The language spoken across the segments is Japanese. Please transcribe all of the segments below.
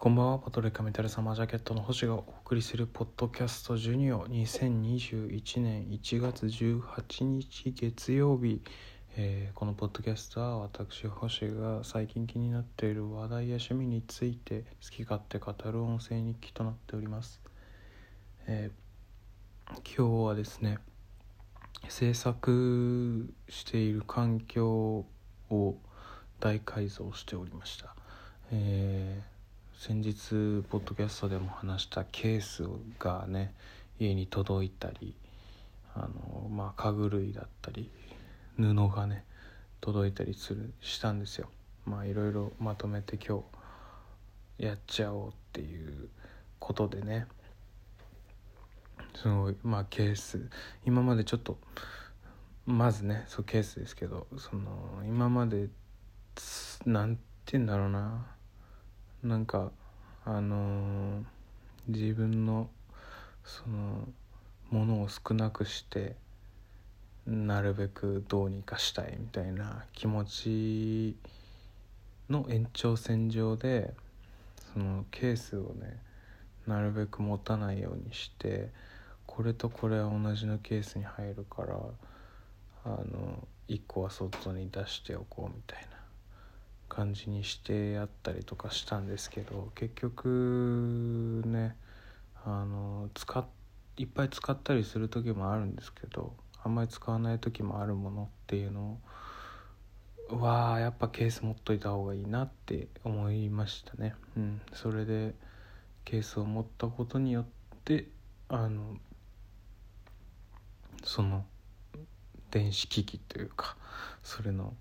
こんばんは、パトレカメタルサマージャケットの星がお送りするポッドキャストジュニオ2021年1月18日月曜日、えーこのポッドキャストは私星が最近気になっている話題や趣味について好き勝手語る音声日記となっております、えー今日はですね制作している環境を大改造しておりました、えー先日ポッドキャストでも話したケースがね家に届いたりあのまあ家具類だったり布がね届いたりするしたんですよ。まあいろいろまとめて今日やっちゃおうっていうことでね。すごいまあケース。今までちょっとまずねそうケースですけどその今までつなんて言うんだろうな。なんかあのー自分のそのものを少なくしてなるべくどうにかしたいみたいな気持ちの延長線上でそのケースをねなるべく持たないようにしてこれとこれは同じのケースに入るからあの1個は外に出しておこうみたいな。感じにしてやったりとかしたんですけど結局ねあの使っいっぱい使ったりする時もあるんですけどあんまり使わない時もあるものっていうのをわあやっぱケース持っといた方がいいなって思いましたね。うん、それでケースを持ったことによってあのその電子機器というかそれの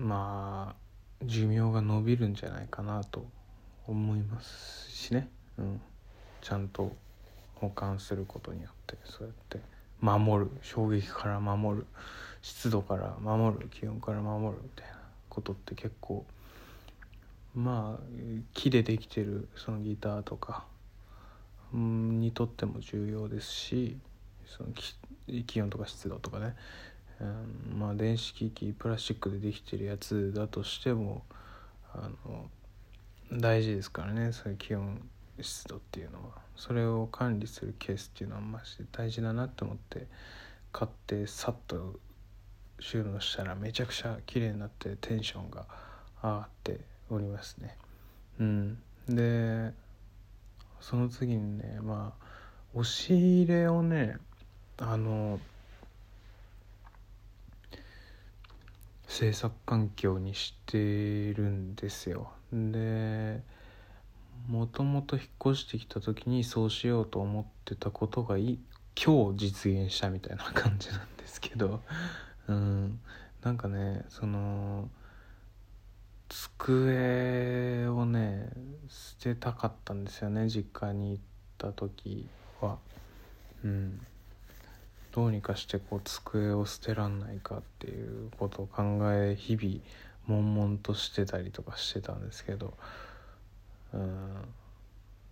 まあ寿命が伸びるんじゃないかなと思いますしね、うん、ちゃんと保管することによってそうやって守る衝撃から守る湿度から守る気温から守るみたいなことって結構まあ木でできてるそのギターとかにとっても重要ですしその気温とか湿度とかね、うん、まあ電子機器プラスチックでできてるやつだとしてもあの大事ですからねそういう気温湿度っていうのは。それを管理するケースっていうのはマジで大事だなって思って買ってさっと収納したらめちゃくちゃ綺麗になってテンションが上がっておりますね。うん。でその次にねまあ押し入れをねあの制作環境にしてるんですよ。でもともと引っ越してきた時にそうしようと思ってたことがい今日実現したみたいな感じなんですけど。うん。なんかねその机をね捨てたかったんですよね実家に行った時は。うん。どうにかしてこう机を捨てらんないかっていうことを考え日々悶々としてたりとかしてたんですけどうん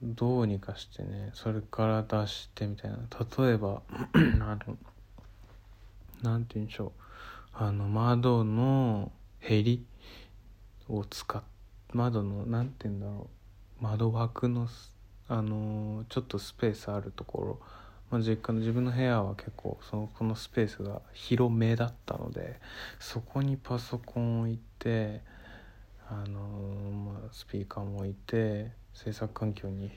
どうにかしてねそれから出してみたいな。例えば あのなんて言うんでしょう。あの窓のへりを使っ窓のなんて言うんだろう。窓枠のあのちょっとスペースあるところまあ、実家の自分の部屋は結構そのこのスペースが広めだったのでそこにパソコンを置いてあのまあ、スピーカーも置いて制作環境に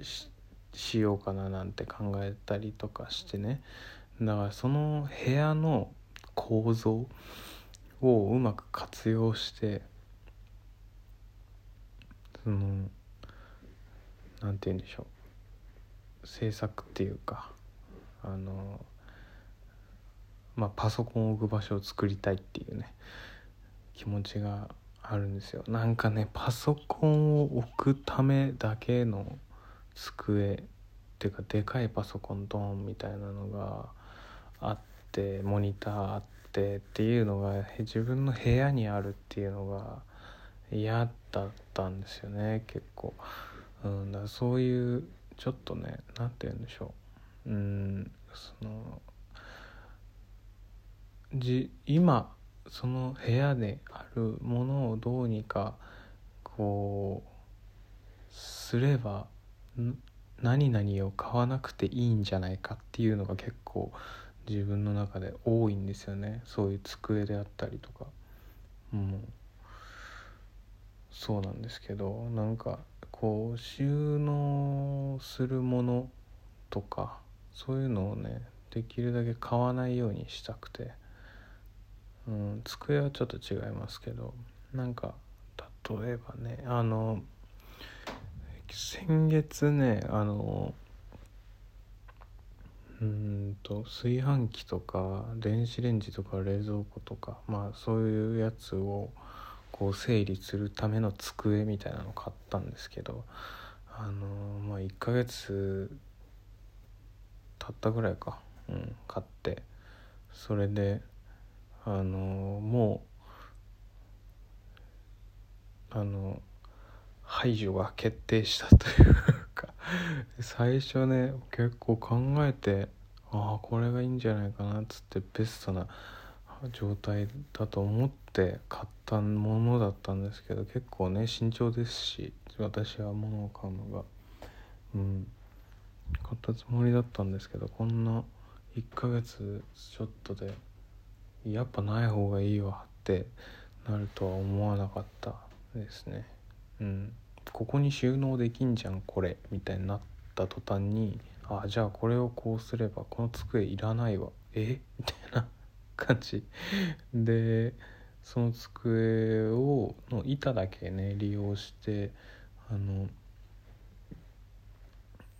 ししようかななんて考えたりとかしてね。だからその部屋の構造をうまく活用してそのなんて言うんでしょう。制作っていうかあのまあパソコンを置く場所を作りたいっていうね気持ちがあるんですよ。なんかねパソコンを置くためだけの机っていうかでかいパソコンドーンみたいなのがあってモニターあってっていうのが自分の部屋にあるっていうのが嫌だったんですよね結構、うん、だそういうちょっとね何て言うんでしょう。うんそのじ今その部屋であるものをどうにかこうすれば何々を買わなくていいんじゃないかっていうのが結構自分の中で多いんですよね。そういう机であったりとか。うん。そうなんですけどなんかこう収納するものとかそういうのをねできるだけ買わないようにしたくて、うん、机はちょっと違いますけどなんか例えばねあの先月ねあのうんと炊飯器とか電子レンジとか冷蔵庫とかまあそういうやつをこう整理するための机みたいなのを買ったんですけどあのまあ1ヶ月経ったぐらいか、うん、買って。それであのもうあの排除が決定したというか最初ね結構考えてああこれがいいんじゃないかなっつってベストな状態だと思って買ったものだったんですけど結構ね慎重ですし私は物を買うのが。うん。買ったつもりだったんですけどこんな1ヶ月ちょっとでやっぱない方がいいわってなるとは思わなかったですね。うん。ここに収納できんじゃんこれみたいになった途端にあじゃあこれをこうすればこの机いらないわ。え？みたいな。感じ。でその机をの板だけね利用してあの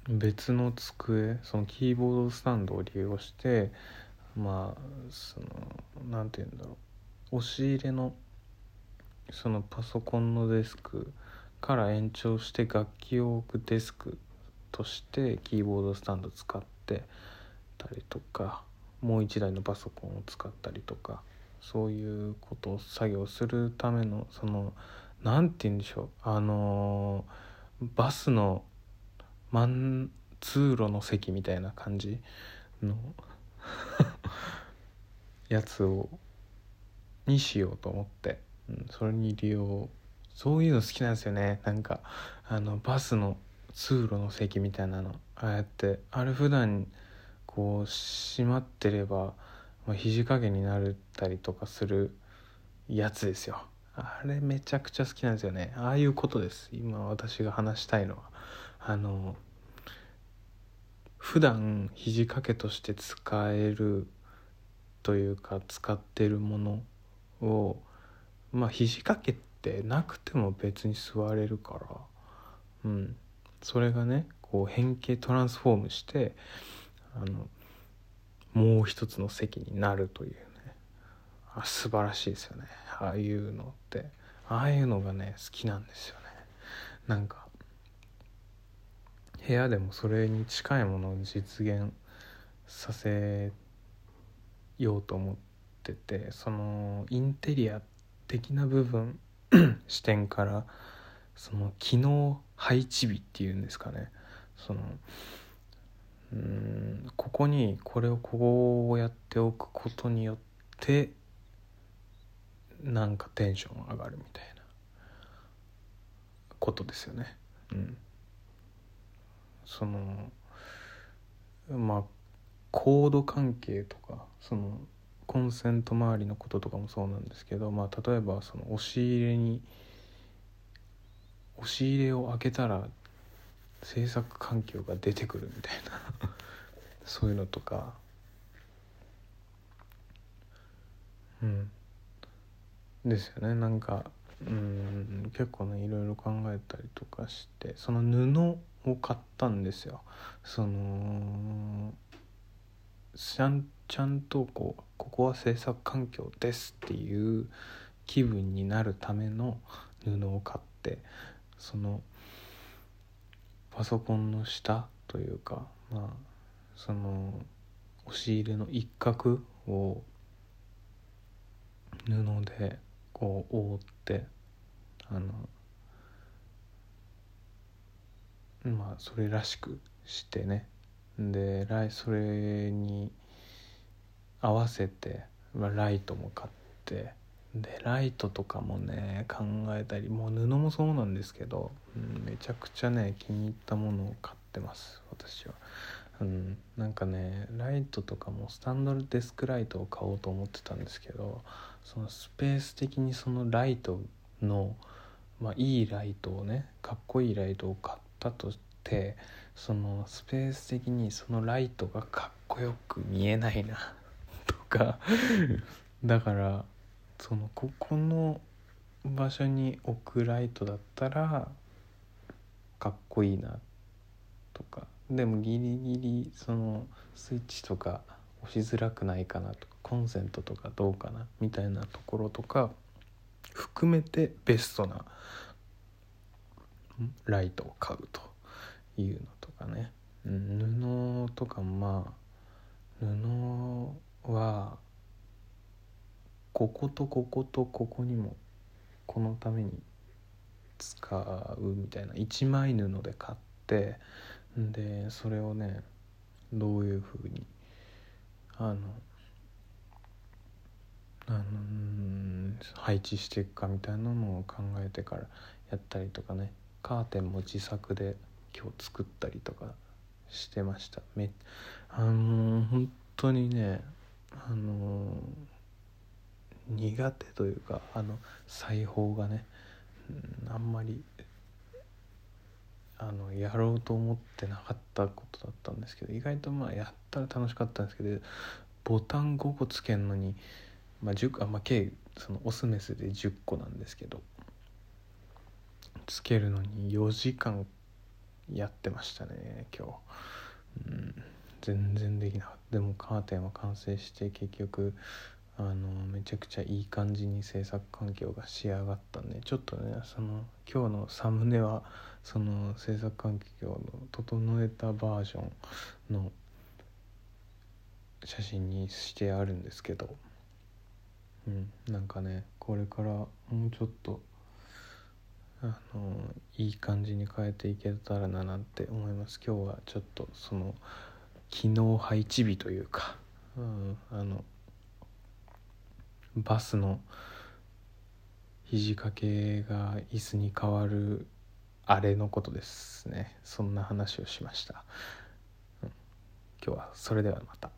別の机そのキーボードスタンドを利用してまあその何て言うんだろう。押し入れのそのパソコンのデスクから延長して楽器を置くデスクとしてキーボードスタンド使ってたりとか。もう一台のパソコンを使ったりとかそういうことを作業するためのその何て言うんでしょうあのバスの真通路の席みたいな感じの やつをにしようと思って、うん、それに利用そういうの好きなんですよね。なんかあのバスの通路の席みたいなのああやってあれ普段こう閉まってれば、まあ、肘掛けになったりとかするやつですよ。あれめちゃくちゃ好きなんですよね。ああいうことです。今私が話したいのは。あの普段肘掛けとして使えるというか使ってるものをまあ肘掛けってなくても別に座れるからうん。それがねこう変形トランスフォームしてあのもう一つの席になるというね。あ素晴らしいですよね。ああいうのって。ああいうのがね好きなんですよね。なんか部屋でもそれに近いものを実現させようと思っててそのインテリア的な部分 視点からその機能配置日っていうんですかね。そのうんここにこれをこうやっておくことによってなんかテンション上がるみたいなことですよね。うん、そのまあコード関係とかそのコンセント周りのこととかもそうなんですけど、まあ、例えばその押し入れに押し入れを開けたら制作環境が出てくるみたいな。そういうのとか。うん。ですよね。なんかうん結構ねいろいろ考えたりとかしてその布を買ったんですよ。そのちゃんちゃんとこうここは制作環境ですっていう気分になるための布を買ってそのパソコンの下というかまあその押し入れの一角を布でこう覆ってあのまあそれらしくしてね。でそれに合わせて、ライトも買ってでライトとかもね考えたりもう布もそうなんですけど、うん、めちゃくちゃね気に入ったものを買ってます私は。うん、なんかねライトとかもスタンドデスクライトを買おうと思ってたんですけどそのスペース的にそのライトの、まあ、いいライトをねかっこいいライトを買ったとしてそのスペース的にそのライトがかっこよく見えないなとかだからそのここの場所に置くライトだったらかっこいいなとか。でもギリギリそのスイッチとか押しづらくないかなとかコンセントとかどうかなみたいなところとか含めてベストなライトを買うというのとかね、布とかまあ布はこことこことここにもこのために使うみたいな一枚布で買ってでそれをねどういうふうにあのあの配置していくかみたいなのを考えてからやったりとかね。カーテンも自作で今日作ったりとかしてました。めあの本当にねあの苦手というかあの裁縫がね、あんまりあのやろうと思ってなかったことだったんですけど意外とまあやったら楽しかったんですけどボタン5個つけるのに、まあ、10あ、まあ、計そのオスメスで10個なんですけどつけるのに4時間やってましたね今日、うん、全然できなかった。でもカーテンは完成して結局あのめちゃくちゃいい感じに制作環境が仕上がったんでちょっとねその今日のサムネはその制作環境の整えたバージョンの写真にしてあるんですけどうんなんかねこれからもうちょっとあのいい感じに変えていけたらななんて思います。今日はちょっとその機能配置日というか、うん、あのバスの肘掛けが椅子に変わるあれのことですね。そんな話をしました、今日はそれではまた。